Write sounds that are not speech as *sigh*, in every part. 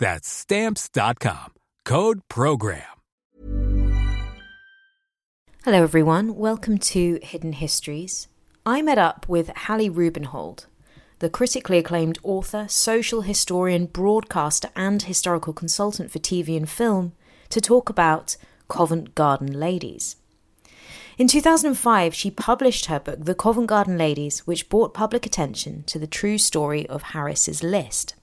That's stamps.com. Code program. Hello, everyone. Welcome to Hidden Histories. I met up with Hallie Rubenhold, the critically acclaimed author, social historian, broadcaster, and historical consultant for TV and film, to talk about Covent Garden Ladies. In 2005, she published her book, The Covent Garden Ladies, which brought public attention to the true story of Harris's List.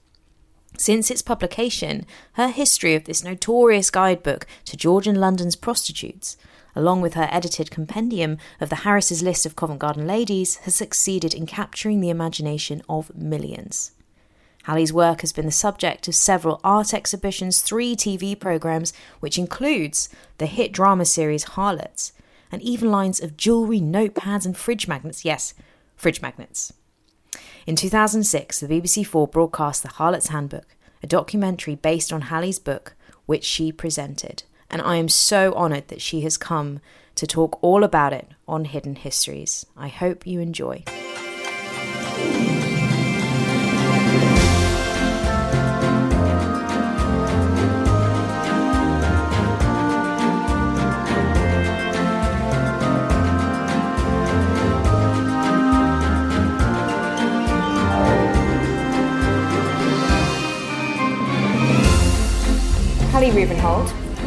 Since its publication, her history of this notorious guidebook to Georgian London's prostitutes, along with her edited compendium of the Harris's list of Covent Garden ladies, has succeeded in capturing the imagination of millions. Hallie's work has been the subject of several art exhibitions, three TV programmes, which includes the hit drama series Harlots, and even lines of jewellery, notepads, and fridge magnets. Yes, fridge magnets. In 2006, the BBC4 broadcast The Harlot's Handbook, a documentary based on Hallie's book, which she presented. And I am so honoured that she has come to talk all about it on Hidden Histories. I hope you enjoy.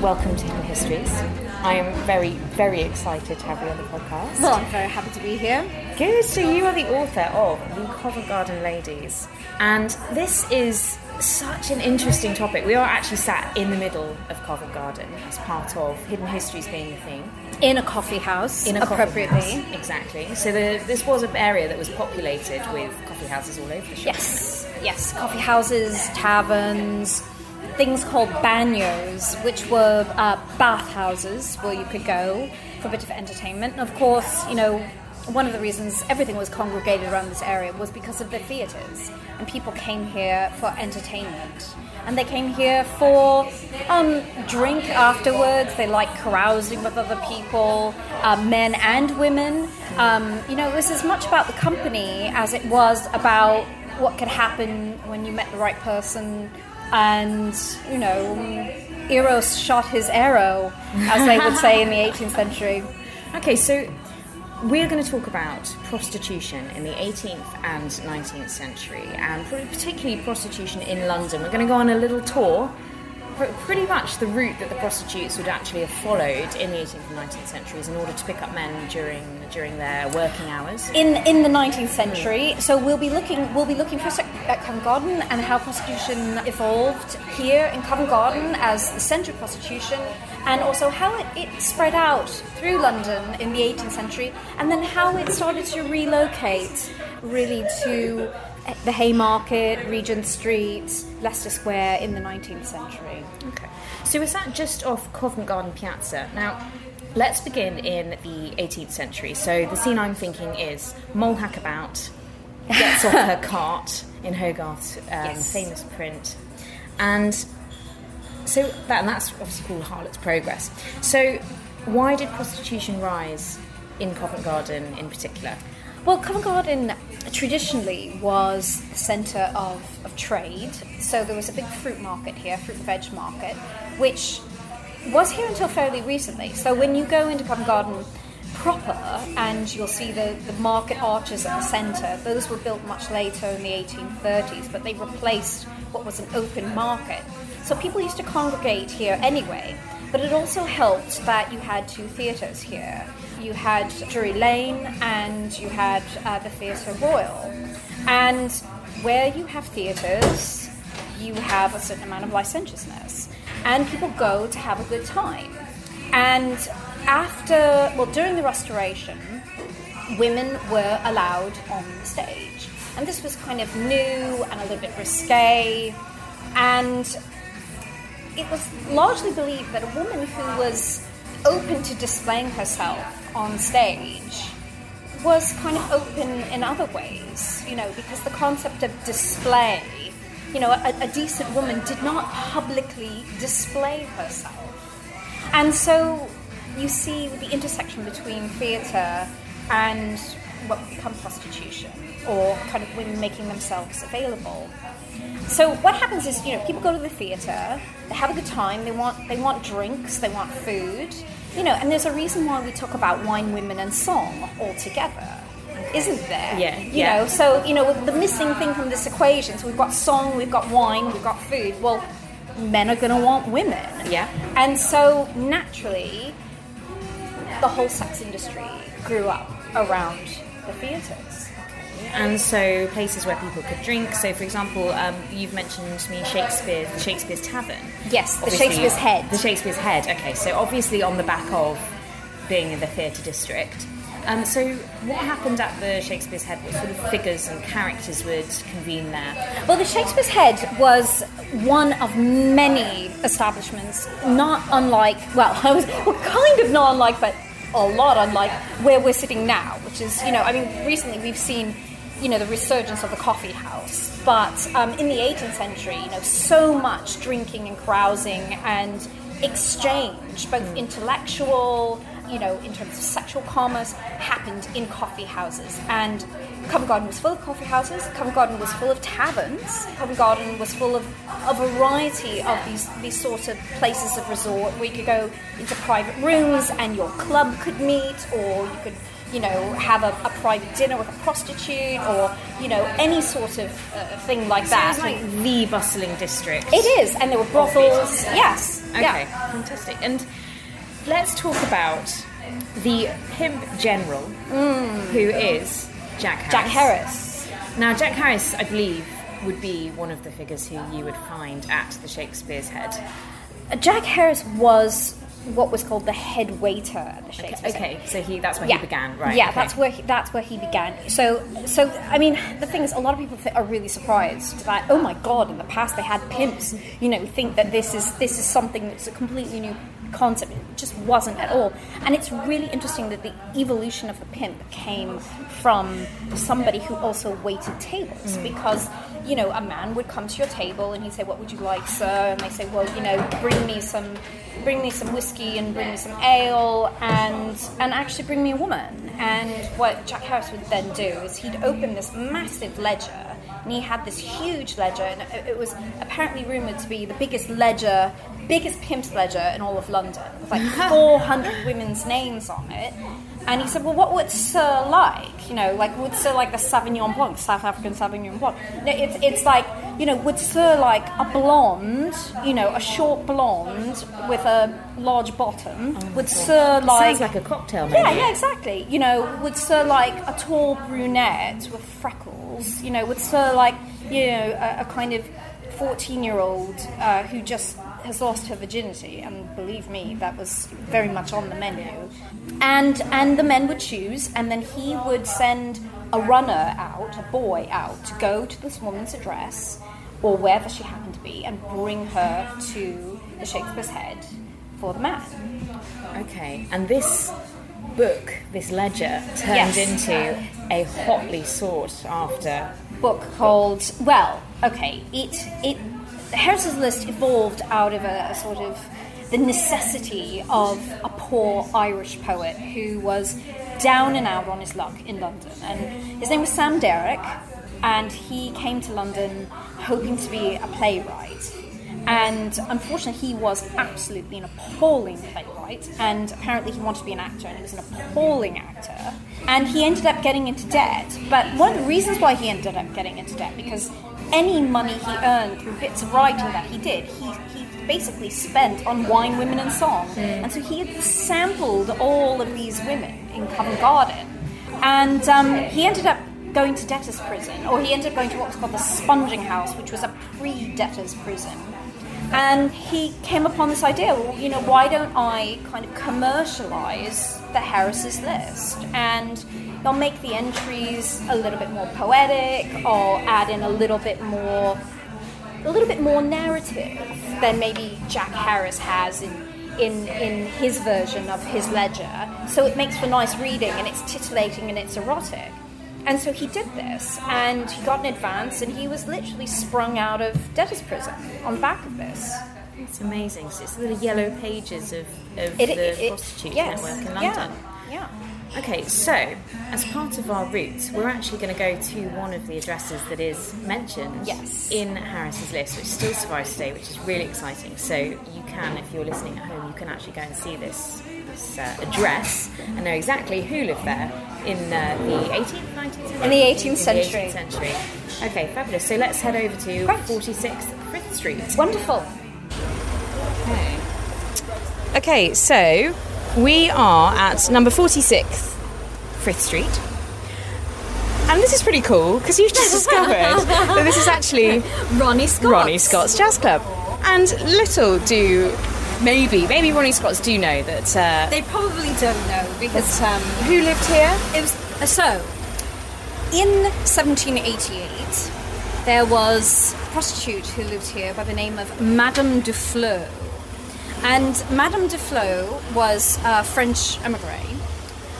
Welcome to Hidden Histories. I am very, very excited to have you on the podcast. Well, I'm very happy to be here. Good. So you are the author of The Covent Garden Ladies, and this is such an interesting topic. We are actually sat in the middle of Covent Garden as part of Hidden Histories being the theme. In a coffee house, In a coffee appropriately. house. exactly. So the, this was an area that was populated with coffee houses all over the shop. Yes, yes, coffee houses, taverns, things called bagnios, which were uh, bathhouses where you could go for a bit of entertainment. And of course, you know, one of the reasons everything was congregated around this area was because of the theatres, and people came here for entertainment. And they came here for um, drink afterwards. They like carousing with other people, uh, men and women. Um, you know, it was as much about the company as it was about what could happen when you met the right person. And, you know, Eros shot his arrow, as they would say in the 18th century. Okay, so we're going to talk about prostitution in the 18th and 19th century, and particularly prostitution in London. We're going to go on a little tour, pretty much the route that the prostitutes would actually have followed in the 18th and 19th centuries in order to pick up men during during their working hours. in in the 19th century. So we'll be looking we'll be looking first at, Covent Garden and how prostitution evolved here in Covent Garden as the centre of prostitution, and also how it, it spread out through London in the 18th century, and then how it started to relocate really to eh, the Haymarket, Regent Street, Leicester Square in the 19th century. Okay. So we're sat just off Covent Garden Piazza. Now, let's begin in the 18th century. So the scene I'm thinking is Moll Hackabout gets off her cart in Hogarth's um, Yes. famous print. And so that, and that's obviously called Harlot's Progress. So why did prostitution rise in Covent Garden in particular? Well, Covent Garden traditionally was the centre of, of trade. So there was a big fruit market here, fruit and veg market, which was here until fairly recently. So when you go into Covent Garden proper and you'll see the, the market arches at the centre, those were built much later in the 1830s, but they replaced what was an open market. So people used to congregate here anyway. But it also helped that you had two theatres here. You had Drury Lane and you had uh, the Theatre Royal. And where you have theatres, you have a certain amount of licentiousness. And people go to have a good time. And after, well, during the Restoration, women were allowed on the stage. And this was kind of new and a little bit risque. And it was largely believed that a woman who was open to displaying herself on stage was kind of open in other ways, you know, because the concept of display, you know, a, a decent woman did not publicly display herself. And so you see the intersection between theatre and what would become prostitution, or kind of women making themselves available. So what happens is, you know, people go to the theatre, they have a good time, they want they want drinks, they want food, you know, and there's a reason why we talk about wine, women, and song all together. Isn't there? Yeah, You yeah. know, so you know the missing thing from this equation. So we've got song, we've got wine, we've got food. Well, men are going to want women. Yeah. And so naturally, the whole sex industry grew up around the theatres. And so places where people could drink. So, for example, um, you've mentioned to me Shakespeare, the Shakespeare's Tavern. Yes, the Obviously- Shakespeare's Head. The Shakespeare's Head. Okay, so obviously on the back of being in the theatre district. Um, so, what happened at the Shakespeare's Head? What sort of figures and characters would convene there? Well, the Shakespeare's Head was one of many establishments, not unlike, well, *laughs* I was well, kind of not unlike, but a lot unlike where we're sitting now, which is, you know, I mean, recently we've seen, you know, the resurgence of the coffee house. But um, in the 18th century, you know, so much drinking and carousing and exchange, both intellectual, you know, in terms of sexual commerce, happened in coffee houses. And Covent Garden was full of coffee houses. Covent Garden was full of taverns. Covent Garden was full of a variety of these these sort of places of resort where you could go into private rooms and your club could meet, or you could, you know, have a, a private dinner with a prostitute, or you know, any sort of uh, thing like that. So it's like the bustling district. it is, and there were brothels. Yes. Okay, Yeah. fantastic. And let's talk about the pimp general, who is Jack Harris. Mm. Jack Harris. Now, Jack Harris, I believe, would be one of the figures who you would find at the Shakespeare's Head. Jack Harris was what was called the head waiter at the Shakespeare. Okay, so he that's where he began, right? Yeah, okay. that's where he, that's where he began. So, so I mean, the thing is, a lot of people are really surprised that oh my god, in the past they had pimps. You know, think that this is this is something that's a completely new concept. It just wasn't at all. And it's really interesting that the evolution of the pimp came from somebody who also waited tables Mm. because you know a man would come to your table and he'd say, "What would you like, sir?" And they say, "Well, you know, bring me some." Bring me some whiskey and bring me some ale and and actually bring me a woman. And what Jack Harris would then do is he'd open this massive ledger and he had this huge ledger and it- it was apparently rumored to be the biggest ledger biggest pimp's ledger in all of london with like *laughs* 400 women's names on it and he said well what would sir like you know like would sir like the sauvignon blanc south african sauvignon blanc no, it's, it's like you know would sir like a blonde you know a short blonde with a large bottom oh, would sir like Sounds like a cocktail, maybe. yeah, yeah, exactly. You know, would Sir like a tall brunette with freckles? You know, would Sir like you know a, a kind of fourteen-year-old uh, who just has lost her virginity? And believe me, that was very much on the menu. And and the men would choose, and then he would send a runner out, a boy out, to go to this woman's address or wherever she happened to be, and bring her to the Shakespeare's Head for the man. Okay, and this book, this ledger, turned Yes. into a hotly sought after. book called well okay it it harris's list evolved out of a, a sort of the necessity of a poor Irish poet who was down and out on his luck in London. And his name was Sam Derrick, and he came to London hoping to be a playwright. And unfortunately, he was absolutely an appalling playwright, and apparently, he wanted to be an actor, and he was an appalling actor. And he ended up getting into debt. But one of the reasons why he ended up getting into debt, because any money he earned through bits of writing that he did, he, he basically spent on wine, women, and song. And so he had sampled all of these women in Covent Garden. And um, he ended up going to debtor's prison, or he ended up going to what was called the sponging house, which was a pre debtor's prison. And he came upon this idea well, you know, why don't I kind of commercialize the Harris's list? And I'll make the entries a little bit more poetic, or add in a little bit more. A little bit more narrative than maybe Jack Harris has in in in his version of his ledger. So it makes for nice reading and it's titillating and it's erotic. And so he did this, and he got an advance, and he was literally sprung out of debtor's prison on the back of this. It's amazing. So it's the yellow pages of, of It- the it- prostitute yes, network in yeah, London. Yeah. Okay, so as part of our route, we're actually going to go to one of the addresses that is mentioned Yes. in Harris's list, which still survives today, which is really exciting. So you can, if you're listening at home, you can actually go and see this uh, address and know exactly who lived there in uh, the 18th, 19th century. In the 18th In the century. 18th century. Okay, fabulous. So let's head over to Right. 46 Frith Street. Wonderful. Okay. Okay, so we are at number 46 Frith Street. And this is pretty cool because you've just *laughs* discovered that this is actually Ronnie Scott. Ronnie Scott's Jazz Club. And little do, maybe, maybe Ronnie Scott's do know that. Uh, They probably don't know because um, who lived here? it was so. In 1788, there was a prostitute who lived here by the name of Madame Duflot. And Madame Duflot was a French emigre.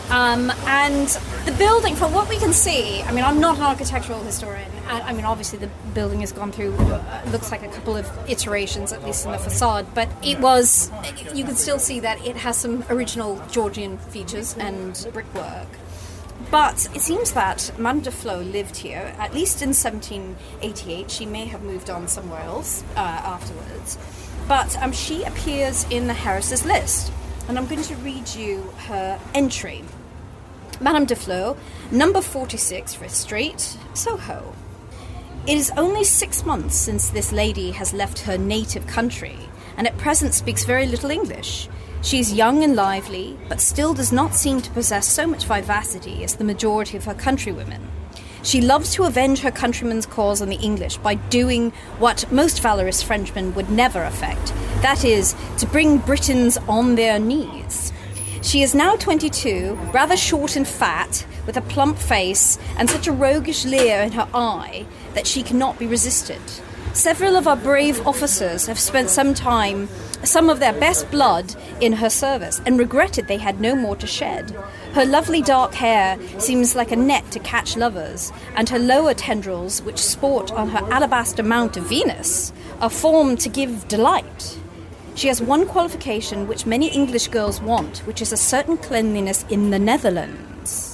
Um, and the building, from what we can see, I mean, I'm not an architectural historian. I, mean, obviously, the building has gone through, uh, looks like a couple of iterations, at least in the facade, but it was, you can still see that it has some original Georgian features and brickwork. But it seems that Madame de Flo lived here, at least in 1788. She may have moved on somewhere else uh, afterwards. But um, she appears in the Harris's list. And I'm going to read you her entry. Madame de Flo, number 46 Frith Street, Soho. It is only six months since this lady has left her native country, and at present speaks very little English. She is young and lively, but still does not seem to possess so much vivacity as the majority of her countrywomen. She loves to avenge her countrymen's cause on the English by doing what most valorous Frenchmen would never effect that is, to bring Britons on their knees. She is now 22, rather short and fat, with a plump face and such a roguish leer in her eye that she cannot be resisted. Several of our brave officers have spent some time, some of their best blood, in her service and regretted they had no more to shed. Her lovely dark hair seems like a net to catch lovers, and her lower tendrils, which sport on her alabaster mount of Venus, are formed to give delight. She has one qualification which many English girls want, which is a certain cleanliness in the Netherlands.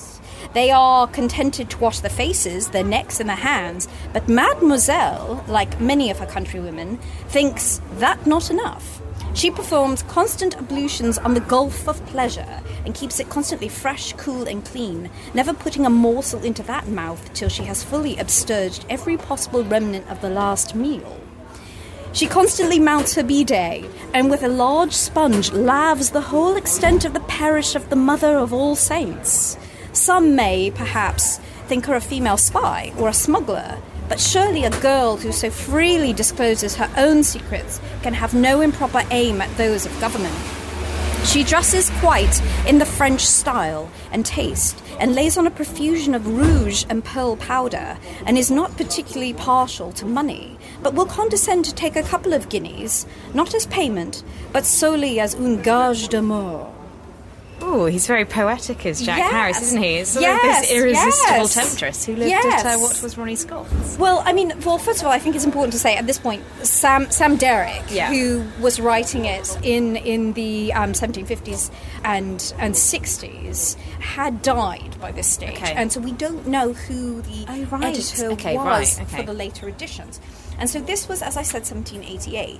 They are contented to wash their faces, their necks, and their hands, but Mademoiselle, like many of her countrywomen, thinks that not enough. She performs constant ablutions on the Gulf of Pleasure and keeps it constantly fresh, cool, and clean, never putting a morsel into that mouth till she has fully absterged every possible remnant of the last meal. She constantly mounts her bidet, and with a large sponge laves the whole extent of the parish of the Mother of All Saints. Some may, perhaps, think her a female spy or a smuggler, but surely a girl who so freely discloses her own secrets can have no improper aim at those of government. She dresses quite in the French style and taste, and lays on a profusion of rouge and pearl powder, and is not particularly partial to money, but will condescend to take a couple of guineas, not as payment, but solely as un gage d'amour. Oh, he's very poetic as Jack Yes. Harris, isn't he? It's sort Yes, this irresistible yes. temptress who lived Yes. at uh, what was Ronnie Scott's. Well, I mean, well, first of all, I think it's important to say at this point, Sam Sam Derrick, Yeah. who was writing it in in the um, 1750s and and 60s, had died by this stage, Okay. and so we don't know who the Oh, right. editor Okay, was right, okay. for the later editions. And so this was, as I said, 1788,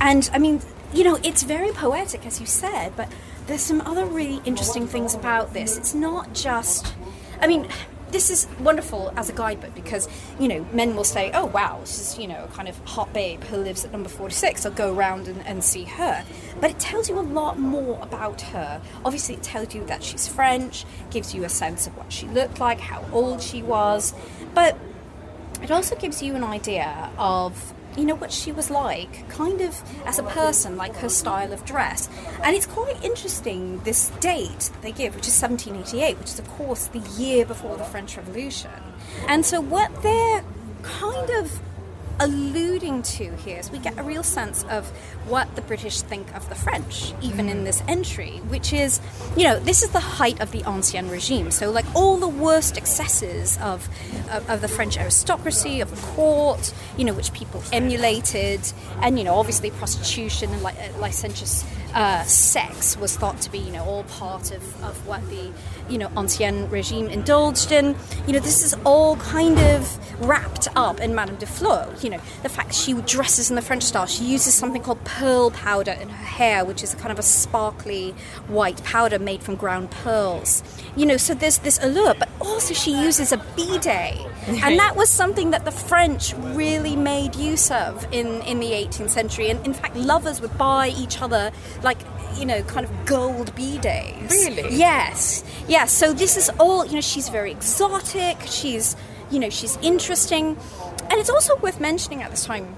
and I mean, you know, it's very poetic, as you said, but there's some other really interesting things about this. It's not just, I mean this is wonderful as a guidebook because you know men will say oh wow this is you know a kind of hot babe who lives at number 46 i'll go around and, and see her. But it tells you a lot more about her. Obviously it tells you that she's french gives you a sense of what she looked like how old she was but it also gives you an idea of you know what she was like kind of as a person like her style of dress. And it's quite interesting this date that they give which is 1788 which is of course the year before the french revolution. And so what they're kind of alluding to here is we get a real sense of what the British think of the French, even in this entry, which is, you know, this is the height of the Ancien regime. So, like, all the worst excesses of, of, of the French aristocracy, of the court, you know, which people emulated, and, you know, obviously prostitution and li- uh, licentious uh, sex was thought to be, you know, all part of, of what the, you know, Ancien regime indulged in. You know, this is all kind of wrapped up in Madame de Fleur. You know, the fact she dresses in the French style, she uses something called pearl powder in her hair, which is a kind of a sparkly white powder made from ground pearls. You know, so there's this allure, but also she uses a bidet. And that was something that the French really made use of in, in the 18th century. And in fact, lovers would buy each other like you know, kind of gold bidets. Really? Yes. Yes. So this is all, you know, she's very exotic. She's, you know, she's interesting. And it's also worth mentioning at this time,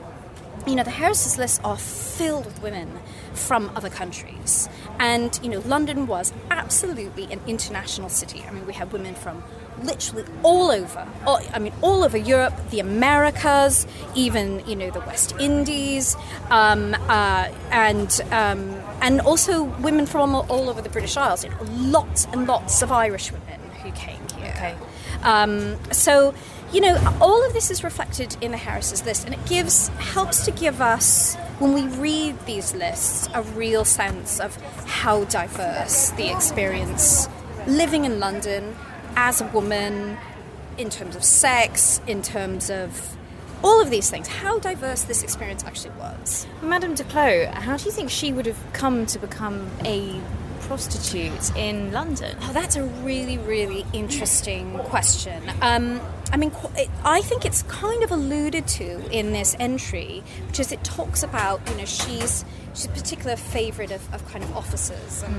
you know, the Harris's lists are filled with women from other countries. And, you know, London was absolutely an international city. I mean, we have women from literally all over. All, I mean, all over Europe, the Americas, even you know the West Indies, um, uh, and um, and also women from all, all over the British Isles. You know, lots and lots of Irish women who came here. Okay. Um, so. You know, all of this is reflected in the Harris's list, and it gives helps to give us, when we read these lists, a real sense of how diverse the experience living in London as a woman, in terms of sex, in terms of all of these things, how diverse this experience actually was. Madame de Clos, how do you think she would have come to become a prostitute in London? Oh, that's a really, really interesting question. Um, I mean, I think it's kind of alluded to in this entry, which is it talks about, you know, she's she's a particular favourite of, of kind of officers. And,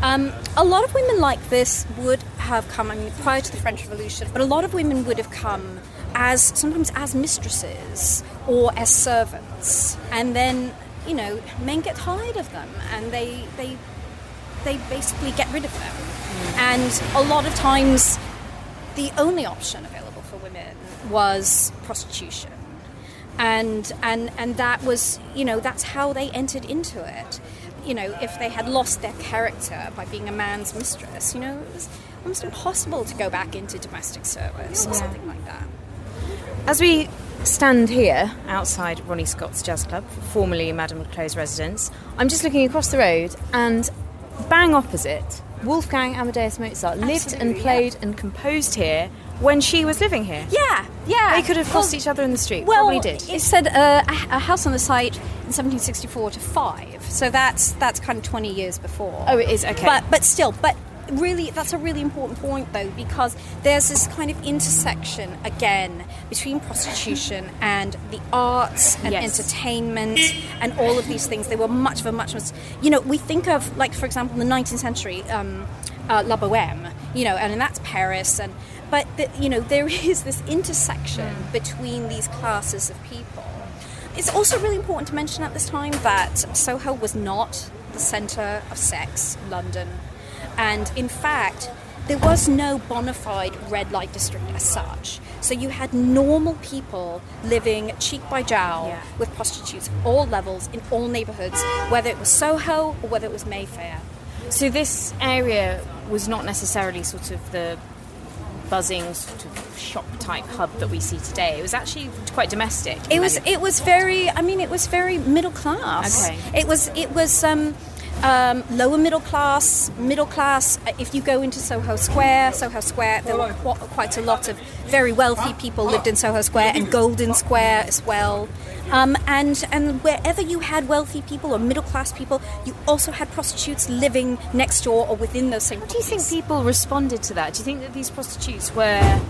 um, a lot of women like this would have come, I mean, prior to the French Revolution, but a lot of women would have come as sometimes as mistresses or as servants, and then you know men get tired of them and they they they basically get rid of them. And a lot of times, the only option available for women was prostitution. And, and, and that was, you know, that's how they entered into it. You know, if they had lost their character by being a man's mistress, you know, it was almost impossible to go back into domestic service or something like that. As we stand here outside Ronnie Scott's Jazz Club, formerly Madame de Clos' residence, I'm just looking across the road and bang opposite, Wolfgang Amadeus Mozart lived and Absolutely, played and composed here when she was living here. Yeah, yeah. They could have crossed Well, each other in the street. Well, Probably did. it said uh, a, a house on the site in 1764 to five, so that's that's kind of 20 years before. Oh, it is, okay. But but still, but really, that's a really important point though because there's this kind of intersection again between prostitution and the arts and Yes. entertainment and all of these things. They were much of a much, much you know, we think of like for example in the 19th century, um, uh, La Boheme, you know, and that's Paris and. But the, you know there *laughs* is this intersection between these classes of people. It's also really important to mention at this time that Soho was not the centre of sex, London, and in fact, there was no bona fide red light district as such. So you had normal people living cheek by jowl Yeah. with prostitutes of all levels in all neighbourhoods, whether it was Soho or whether it was Mayfair. So this area was not necessarily sort of the buzzing sort of shop type hub that we see today. It was actually quite domestic. It was. It was very. I mean, it was very middle class. Okay. It was. It was. Um, um, lower middle class, middle class. If you go into Soho Square, Soho Square, there were qu- quite a lot of very wealthy people lived in Soho Square and Golden Square as well. Um, and and wherever you had wealthy people or middle class people, you also had prostitutes living next door or within those same. How do you think people responded to that? Do you think that these prostitutes were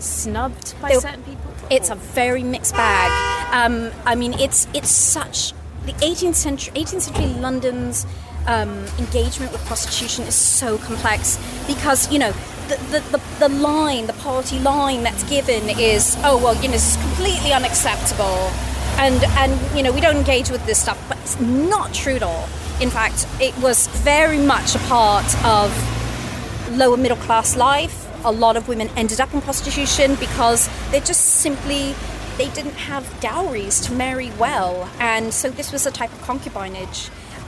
snubbed by certain people? It's a very mixed bag. Um, I mean, it's it's such the 18th century 18th century London's um, engagement with prostitution is so complex because you know the, the, the, the line, the party line that's given is oh well you know this is completely unacceptable and and you know we don't engage with this stuff, but it's not true at all. In fact, it was very much a part of lower middle class life. A lot of women ended up in prostitution because they just simply they didn't have dowries to marry well, and so this was a type of concubinage,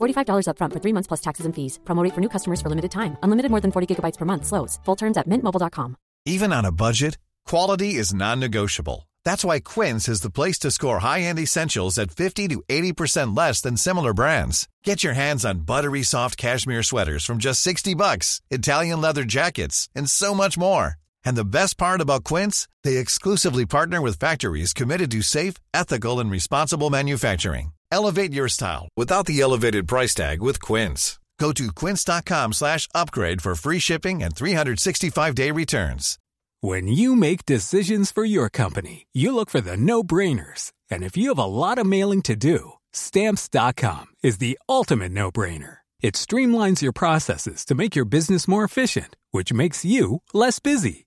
$45 upfront for three months plus taxes and fees. Promo for new customers for limited time. Unlimited more than 40 gigabytes per month. Slows. Full terms at mintmobile.com. Even on a budget, quality is non-negotiable. That's why Quince is the place to score high-end essentials at 50 to 80% less than similar brands. Get your hands on buttery soft cashmere sweaters from just 60 bucks, Italian leather jackets, and so much more. And the best part about Quince, they exclusively partner with factories committed to safe, ethical, and responsible manufacturing. Elevate your style without the elevated price tag with Quince. Go to quince.com slash upgrade for free shipping and 365-day returns. When you make decisions for your company, you look for the no brainers. And if you have a lot of mailing to do, stamps.com is the ultimate no brainer. It streamlines your processes to make your business more efficient, which makes you less busy.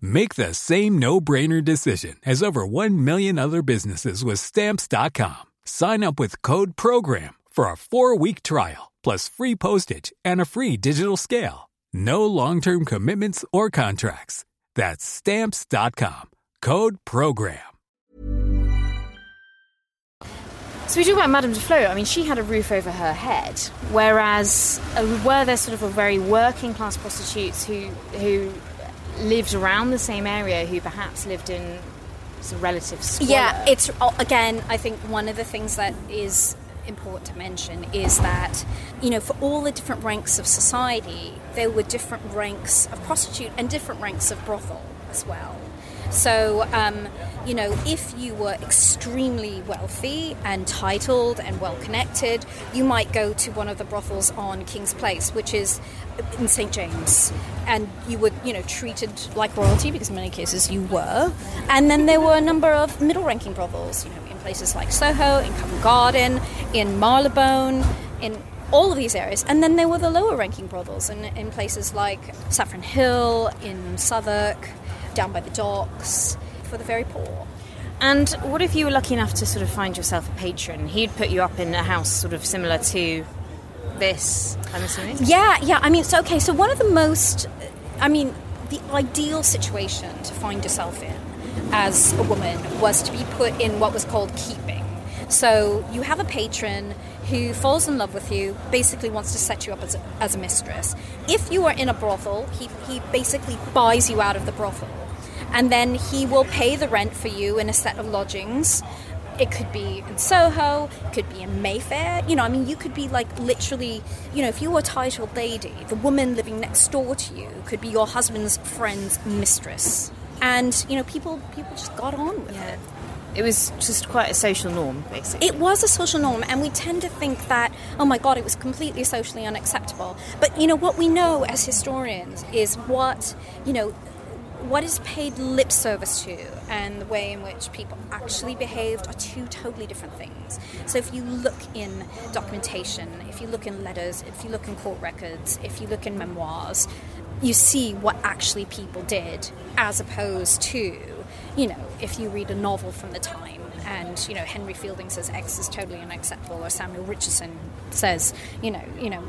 Make the same no-brainer decision as over 1 million other businesses with Stamps.com. Sign up with Code PROGRAM for a four-week trial, plus free postage and a free digital scale. No long-term commitments or contracts. That's Stamps.com. Code PROGRAM. So we talk about Madame de Flo. I mean, she had a roof over her head, whereas uh, were there sort of a very working class prostitutes who who lived around the same area, who perhaps lived in of relative squalor? Yeah, it's uh, again. I think one of the things that is important to mention is that you know for all the different ranks of society, there were different ranks of prostitute and different ranks of brothel as well. So, um, you know, if you were extremely wealthy and titled and well connected, you might go to one of the brothels on King's Place, which is in St. James. And you were, you know, treated like royalty because in many cases you were. And then there were a number of middle ranking brothels, you know, in places like Soho, in Covent Garden, in Marylebone, in all of these areas. And then there were the lower ranking brothels in, in places like Saffron Hill, in Southwark, down by the docks, for the very poor. And what if you were lucky enough to sort of find yourself a patron? He'd put you up in a house sort of similar to this, I'm assuming? Yeah, yeah. I mean, so okay. So one of the most, I mean, the ideal situation to find yourself in as a woman was to be put in what was called keeping. So you have a patron who falls in love with you, basically wants to set you up as a, as a mistress. If you are in a brothel, he, he basically buys you out of the brothel. And then he will pay the rent for you in a set of lodgings. It could be in Soho, it could be in Mayfair. You know, I mean, you could be like literally, you know, if you were a titled lady, the woman living next door to you could be your husband's friend's mistress. and you know, people people just got on with it. It was just quite a social norm, basically. It was a social norm, and we tend to think that, oh my God, it was completely socially unacceptable. But, you know, what we know as historians is what, you know, what is paid lip service to and the way in which people actually behaved are two totally different things. So if you look in documentation, if you look in letters, if you look in court records, if you look in memoirs, you see what actually people did as opposed to you know, if you read a novel from the time and, you know, Henry Fielding says X is totally unacceptable or Samuel Richardson says, you know, you know,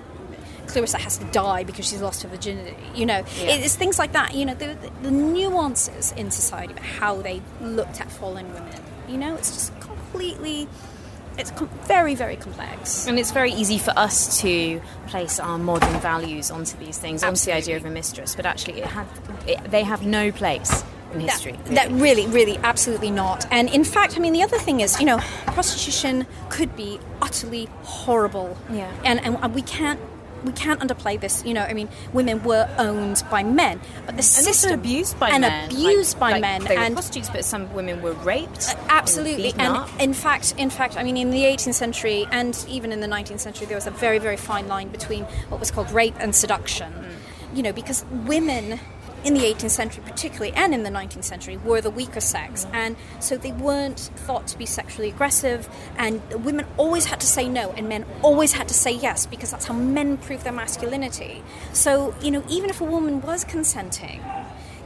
Clarissa has to die because she's lost her virginity. You know, Yeah. it's things like that. You know, the, the nuances in society about how they looked at fallen women. You know, it's just completely, it's com- very, very complex. And it's very easy for us to place our modern values onto these things, onto the idea of a mistress, but actually, it had, it, they have no place in history. That, that really, really, absolutely not. And in fact, I mean, the other thing is, you know, prostitution could be utterly horrible. Yeah. And and we can't. We can't underplay this, you know. I mean, women were owned by men, but the and system abused by and men. abused Like- by like men, They were and prostitutes, but some women were raped. Uh, were Absolutely, beaten and in fact, in fact, I mean, in the 18th century and even in the 19th century, there was a very, very fine line between what was called rape and seduction. Mm. You know, because women in the 18th century, particularly, and in the 19th century, were the weaker sex, mm-hmm. and so they weren't thought to be sexually aggressive. And women always had to say no, and men always had to say yes, because that's how men prove their masculinity. So, you know, even if a woman was consenting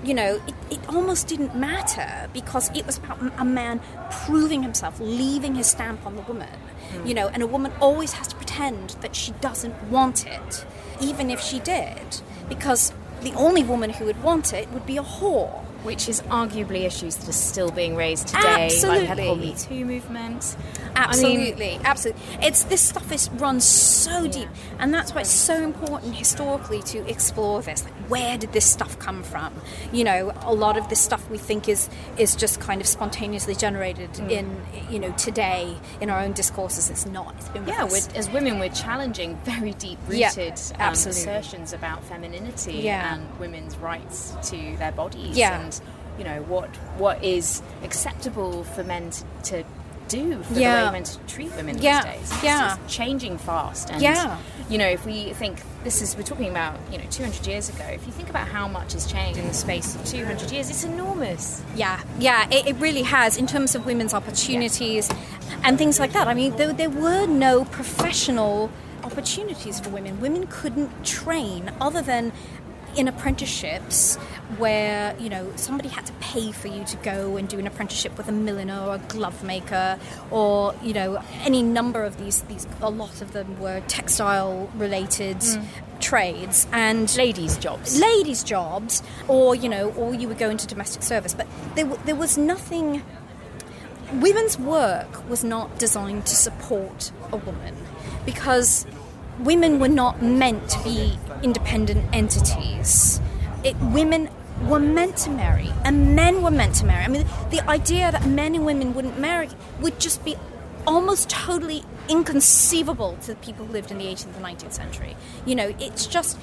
you know, it, it almost didn't matter because it was about a man proving himself, leaving his stamp on the woman. Mm-hmm. You know, and a woman always has to pretend that she doesn't want it, even if she did, because the only woman who would want it would be a whore. Which is arguably issues that are still being raised today. Like we the whole Absolutely. Me Too movement. Absolutely, absolutely. It's this stuff is runs so deep, and that's why it's so important historically to explore this. Like, where did this stuff come from? You know, a lot of this stuff we think is is just kind of spontaneously generated Mm. in you know today in our own discourses. It's not. It's been Yeah, as women, we're challenging very deep Yeah, rooted um, assertions about femininity Yeah. and women's rights to their bodies. Yeah. And, you know, what what is acceptable for men to, to do for Yeah. the way men to treat women Yeah, these days. It's yeah. changing fast. And, Yeah. you know, if we think this is, we're talking about, you know, 200 years ago, if you think about how much has changed in the space of 200 years, it's enormous. Yeah, yeah, it, it really has in terms of women's opportunities and things like that. I mean, there, there were no professional opportunities for women. Women couldn't train other than in apprenticeships where you know somebody had to pay for you to go and do an apprenticeship with a milliner or a glove maker or you know any number of these these a lot of them were textile related mm. trades and Ladies' jobs. ladies' jobs, or you know, or you would go into domestic service. But there, w- there was nothing. Women's work was not designed to support a woman because women were not meant to be independent entities. It, women were meant to marry, and men were meant to marry. I mean, the idea that men and women wouldn't marry would just be almost totally inconceivable to the people who lived in the 18th and 19th century. You know, it's just,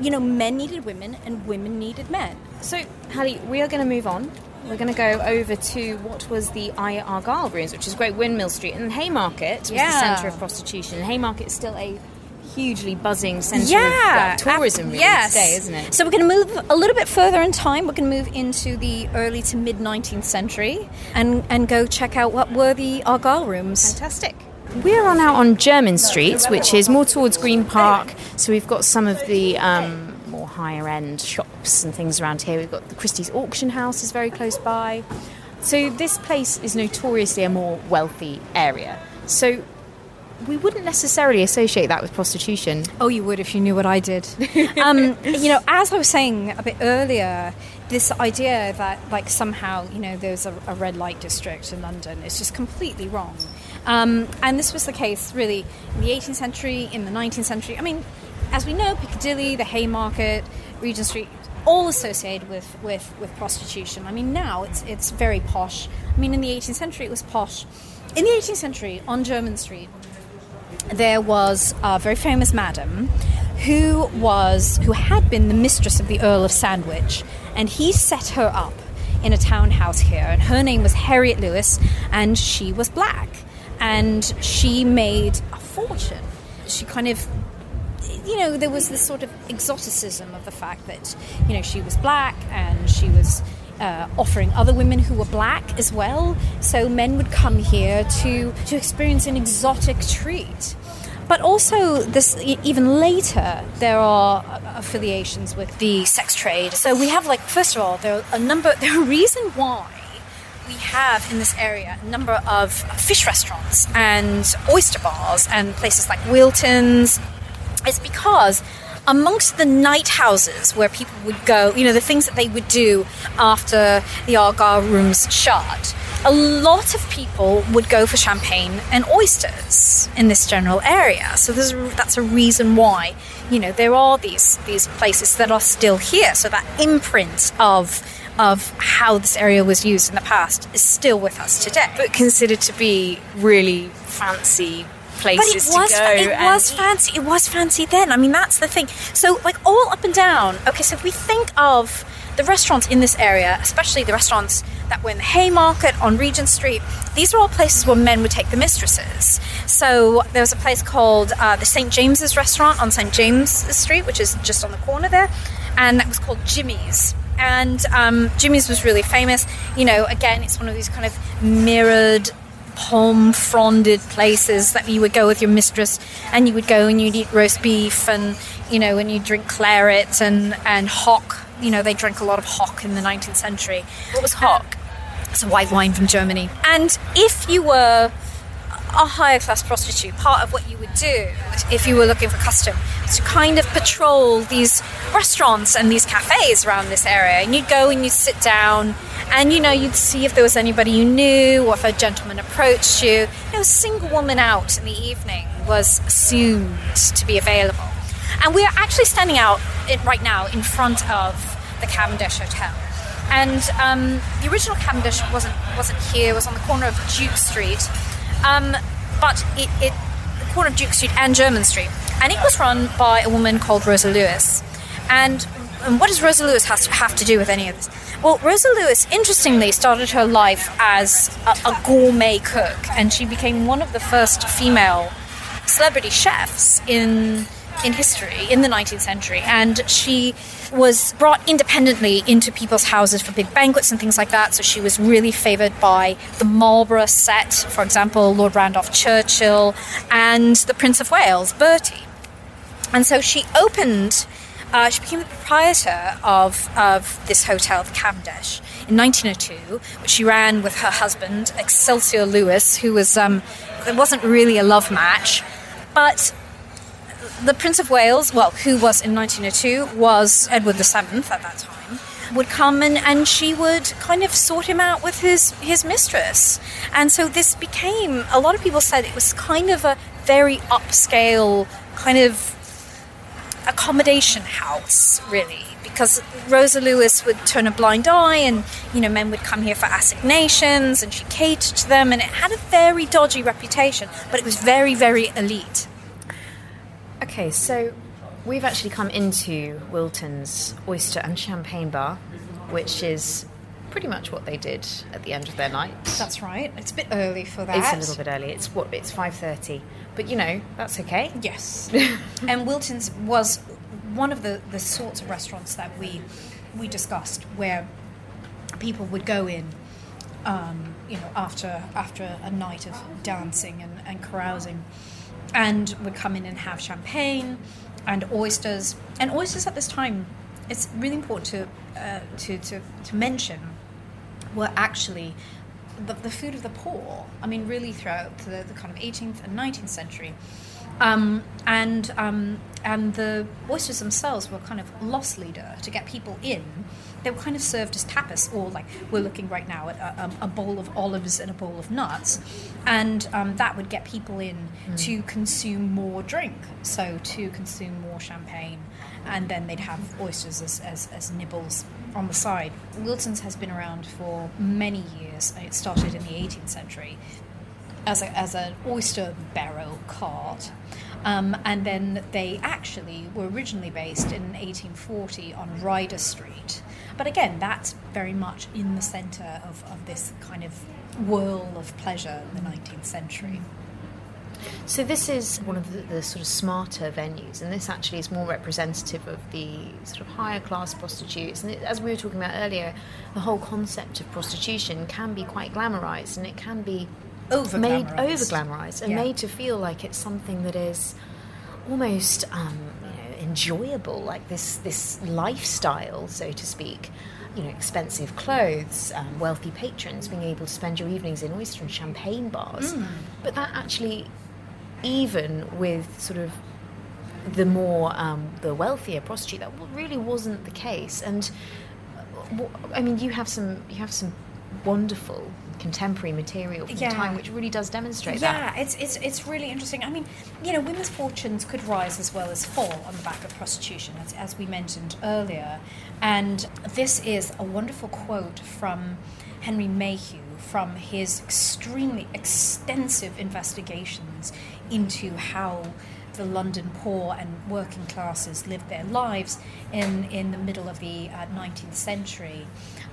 you know, men needed women and women needed men. So, Hallie, we are going to move on. We're going to go over to what was the I Argyle rooms, which is Great Windmill Street, and Haymarket was the centre of prostitution. Haymarket is still a hugely buzzing centre Yeah, of uh, tourism, really, yes. today, isn't it? So we're going to move a little bit further in time. We're going to move into the early to mid 19th century and and go check out what were the Argyle rooms. Fantastic. We are now on Jermyn Street, which is more towards Green Park. So we've got some of the um, higher end shops and things around here. We've got the Christie's Auction House is very close by. So this place is notoriously a more wealthy area. So we wouldn't necessarily associate that with prostitution. Oh, you would if you knew what I did. um, *laughs* you know, as I was saying a bit earlier, this idea that like somehow you know there's a, a red light district in London is just completely wrong. Um, and this was the case really in the 18th century, in the 19th century. I mean, as we know, Piccadilly, the Haymarket, Regent Street. All associated with, with, with prostitution. I mean, now it's it's very posh. I mean, in the 18th century, it was posh. In the 18th century, on Jermyn Street, there was a very famous madam who was who had been the mistress of the Earl of Sandwich, and he set her up in a townhouse here, and her name was Harriet Lewis, and she was black, and she made a fortune. She kind of you know, there was this sort of exoticism of the fact that, you know, she was black and she was uh, offering other women who were black as well. So men would come here to, to experience an exotic treat. But also, this even later, there are affiliations with the sex trade. So we have, like, first of all, there are a number. There are a reason why we have in this area a number of fish restaurants and oyster bars and places like Wilton's. It's because amongst the night houses where people would go, you know, the things that they would do after the Argyle rooms shut, a lot of people would go for champagne and oysters in this general area. So that's a reason why, you know, there are these these places that are still here. So that imprint of of how this area was used in the past is still with us today. But considered to be really fancy places but it was, to go. It was fancy. It was fancy then. I mean, that's the thing. So, like, all up and down. Okay, so if we think of the restaurants in this area, especially the restaurants that were in the Haymarket on Regent Street, these were all places where men would take the mistresses. So there was a place called uh, the St. James's Restaurant on St. James Street, which is just on the corner there, and that was called Jimmy's. And um, Jimmy's was really famous. You know, again, it's one of these kind of mirrored palm fronded places that you would go with your mistress and you would go and you'd eat roast beef and you know and you drink claret and and hock. You know they drank a lot of hock in the 19th century. What was hock? It's a white wine from germany. And if you were a higher class prostitute, part of what you would do if you were looking for custom was to kind of patrol these restaurants and these cafes around this area. And you'd go and you'd sit down and you know you'd see if there was anybody you knew or if a gentleman approached you. Know, a single woman out in the evening was assumed to be available. And we're actually standing out right now in front of the Cavendish Hotel. And um, the original Cavendish wasn't wasn't here; it was on the corner of Duke Street um, but it, it, the corner of Duke Street and Jermyn Street, and it was run by a woman called Rosa Lewis. And, and what does Rosa Lewis to have to do with any of this? Well, Rosa Lewis, interestingly, started her life as a, a gourmet cook, and she became one of the first female celebrity chefs in in history in the 19th century, and she was brought independently into people's houses for big banquets and things like that. So she was really favoured by the Marlborough set, for example, Lord Randolph Churchill, and the Prince of Wales, Bertie. And so she opened. Uh, she became the proprietor of, of this hotel, the Cavendish, in 1902, which she ran with her husband, Excelsior Lewis, who was, um, it wasn't really a love match, but the Prince of Wales, well, who was in 1902, was Edward VII at that time, would come and, and she would kind of sort him out with his, his mistress. And so this became, a lot of people said it was kind of a very upscale kind of accommodation house, really. Because Rosa Lewis would turn a blind eye, and you know men would come here for assignations, and she catered to them, and it had a very dodgy reputation, but it was very, very elite. Okay, so we've actually come into Wilton's Oyster and Champagne Bar, which is pretty much what they did at the end of their night. That's right. It's a bit early for that. It's a little bit early. It's what it's five thirty, but you know that's okay. Yes. *laughs* and Wilton's was one of the, the sorts of restaurants that we we discussed where people would go in, um, you know, after after a night of dancing and, and carousing and would come in and have champagne and oysters. And oysters at this time, it's really important to uh, to, to, to mention, were actually the, the food of the poor. I mean, really throughout the, the kind of 18th and 19th century. Um, and um, and the oysters themselves were kind of loss leader to get people in. They were kind of served as tapas, or like we're looking right now at a, a bowl of olives and a bowl of nuts, and um, that would get people in mm. to consume more drink, so to consume more champagne, and then they'd have oysters as, as, as nibbles on the side. Wilton's has been around for many years. It started in the 18th century as, a, as an oyster barrow cart. Um, and then they actually were originally based in 1840 on Ryder Street. But again, that's very much in the centre of, of this kind of whirl of pleasure in the 19th century. So this is one of the, the, sort of smarter venues, and this actually is more representative of the sort of higher class prostitutes. And it, as we were talking about earlier, the whole concept of prostitution can be quite glamorized, and it can be over made over glamorized and Yeah. made to feel like it's something that is almost um, enjoyable, like this this lifestyle, so to speak. You know, expensive clothes, um, wealthy patrons, being able to spend your evenings in oyster and champagne bars. But that actually, even with sort of the more um, the wealthier prostitute, that really wasn't the case. And I mean, you have some you have some wonderful contemporary material from Yeah. the time, which really does demonstrate Yeah, that. it's, it's it's really interesting. I mean, you know, women's fortunes could rise as well as fall on the back of prostitution, as, as we mentioned earlier. And this is a wonderful quote from Henry Mayhew from his extremely extensive investigations into how the London poor and working classes lived their lives in, in the middle of the uh, 19th century.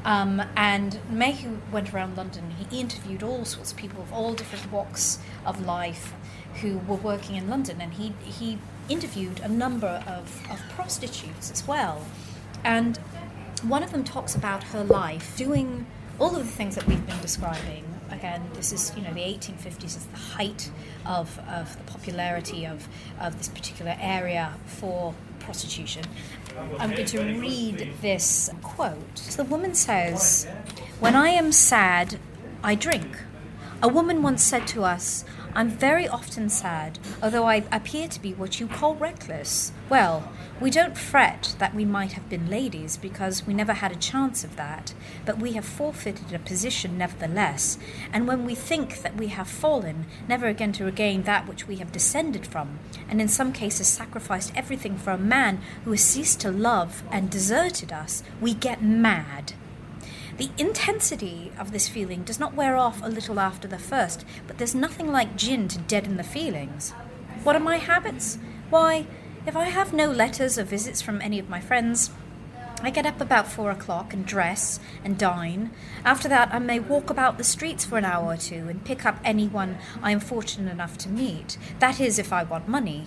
Um, and Mayhew went around London. He interviewed all sorts of people of all different walks of life who were working in London, and he, he interviewed a number of, of prostitutes as well. And one of them talks about her life doing all of the things that we've been describing. Again, this is, you know, the 1850s is the height of, of the popularity of, of this particular area for prostitution. I'm going to read this quote. So the woman says, When I am sad, I drink. A woman once said to us, I'm very often sad, although I appear to be what you call reckless. Well, we don't fret that we might have been ladies because we never had a chance of that, but we have forfeited a position nevertheless, and when we think that we have fallen, never again to regain that which we have descended from, and in some cases sacrificed everything for a man who has ceased to love and deserted us, we get mad. The intensity of this feeling does not wear off a little after the first, but there's nothing like gin to deaden the feelings. What are my habits? Why, if I have no letters or visits from any of my friends, I get up about four o'clock and dress and dine. After that, I may walk about the streets for an hour or two and pick up anyone I am fortunate enough to meet. That is, if I want money.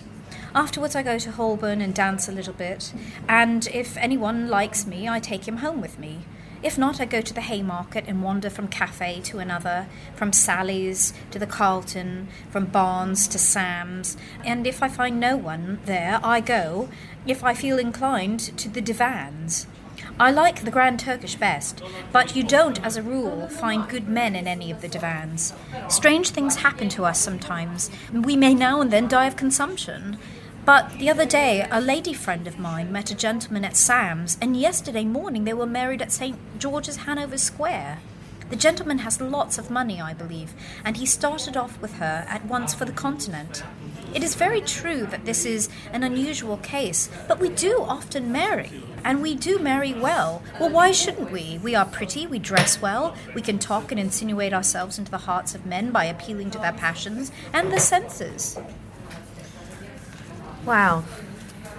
Afterwards, I go to Holborn and dance a little bit, and if anyone likes me, I take him home with me. If not, I go to the Haymarket and wander from cafe to another, from Sally's to the Carlton, from Barnes to Sam's, and if I find no one there, I go, if I feel inclined, to the divans. I like the Grand Turkish best, but you don't, as a rule, find good men in any of the divans. Strange things happen to us sometimes. We may now and then die of consumption. But the other day, a lady friend of mine met a gentleman at Sam's, and yesterday morning they were married at St. George's, Hanover Square. The gentleman has lots of money, I believe, and he started off with her at once for the continent. It is very true that this is an unusual case, but we do often marry, and we do marry well. Well, why shouldn't we? We are pretty, we dress well, we can talk and insinuate ourselves into the hearts of men by appealing to their passions and their senses. Wow.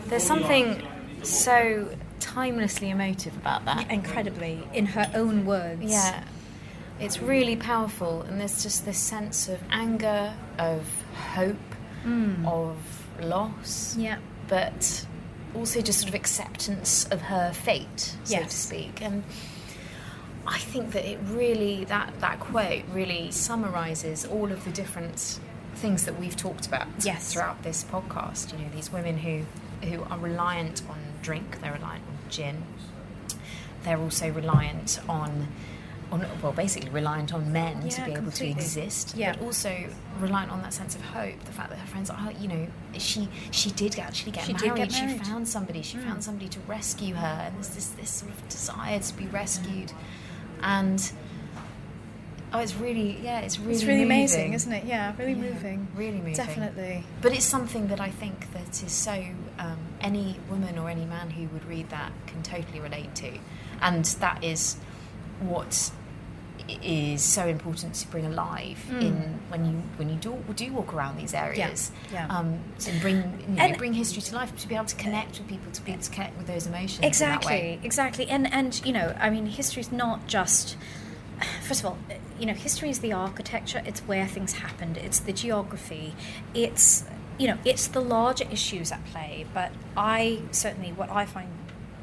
There's something so timelessly emotive about that. Incredibly, in her own words. Yeah. It's really powerful, and there's just this sense of anger, of hope, hmm. of loss. Yeah. But also just sort of acceptance of her fate, so to speak. And I think that it really, that, that quote really summarizes all of the different things that we've talked about Yes. throughout this podcast. You know, these women who, who are reliant on drink, they're reliant on gin, they're also reliant on on well basically reliant on men to be able completely. to exist Yeah. but also reliant on that sense of hope the fact that her friends are you know she she did actually get She married. did get married. She found somebody she found mm. somebody to rescue her and there's this this sort of desire to be mm. rescued and oh it's really yeah it's really It's really amazing, isn't it? Yeah, really Yeah, moving. really moving. Definitely. But it's something that I think that is so um, any woman or any man who would read that can totally relate to, and that is what is so important to bring alive in when you when you do do walk around these areas. Mm. yeah. Um, to bring you know, And- bring history to life, to be able to connect with people, to be able to connect with those emotions. in that way. Exactly, exactly. And and you know, I mean, history is not just. *sighs* First of all, you know, history is the architecture. It's where things happened. It's the geography. It's you know, it's the larger issues at play. But I certainly, what I find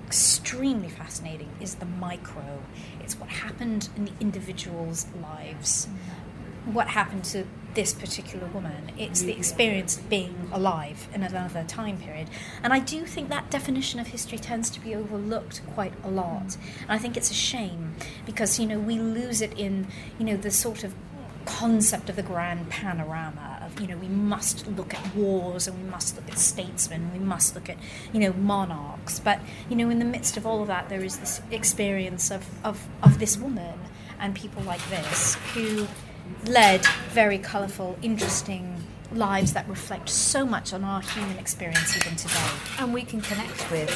extremely fascinating is the micro. It's what happened in the individuals' lives. Mm-hmm. What happened to this particular woman? It's the experience of being alive in another time period. And I do think that definition of history tends to be overlooked quite a lot. And I think it's a shame because, you know, we lose it in, you know, the sort of concept of the grand panorama of you know we must look at wars and we must look at statesmen we must look at you know monarchs but you know in the midst of all of that there is this experience of of, of this woman and people like this who led very colorful interesting lives that reflect so much on our human experience even today and we can connect with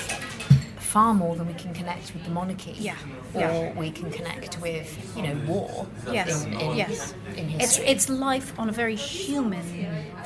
far more than we can connect with the monarchy. Yeah. Or Yeah. we can connect with, you know, war. Yes, In, in, yes. In it's it's life on a very human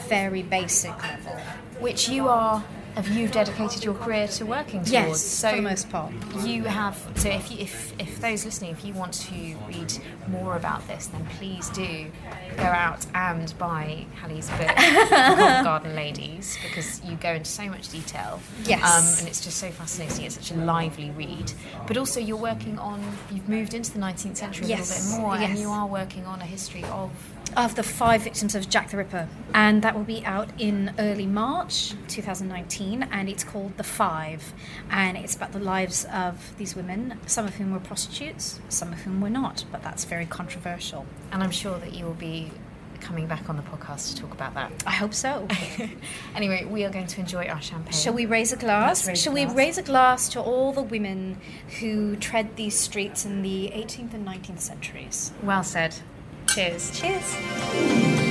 very basic level which you are have you dedicated your career to working towards? Yes, so for the most part. You have. So if you, if if those listening, if you want to read more about this, then please do go out and buy Hallie's book, Covent *laughs* Garden Ladies, because you go into so much detail. Yes. um, and it's just so fascinating. It's such a lively read. But also, you're working on. You've moved into the 19th century a Yes, little bit more, and you are working on a history of of the five victims of Jack the Ripper. And that will be out in early March 2019. And it's called The Five. And it's about the lives of these women, some of whom were prostitutes, some of whom were not. But that's very controversial. And I'm sure that you will be coming back on the podcast to talk about that. I hope so. *laughs* anyway, we are going to enjoy our champagne. Shall we raise a glass? Raise a Shall glass. we raise a glass to all the women who tread these streets in the 18th and 19th centuries? Well said. Cheers. Cheers.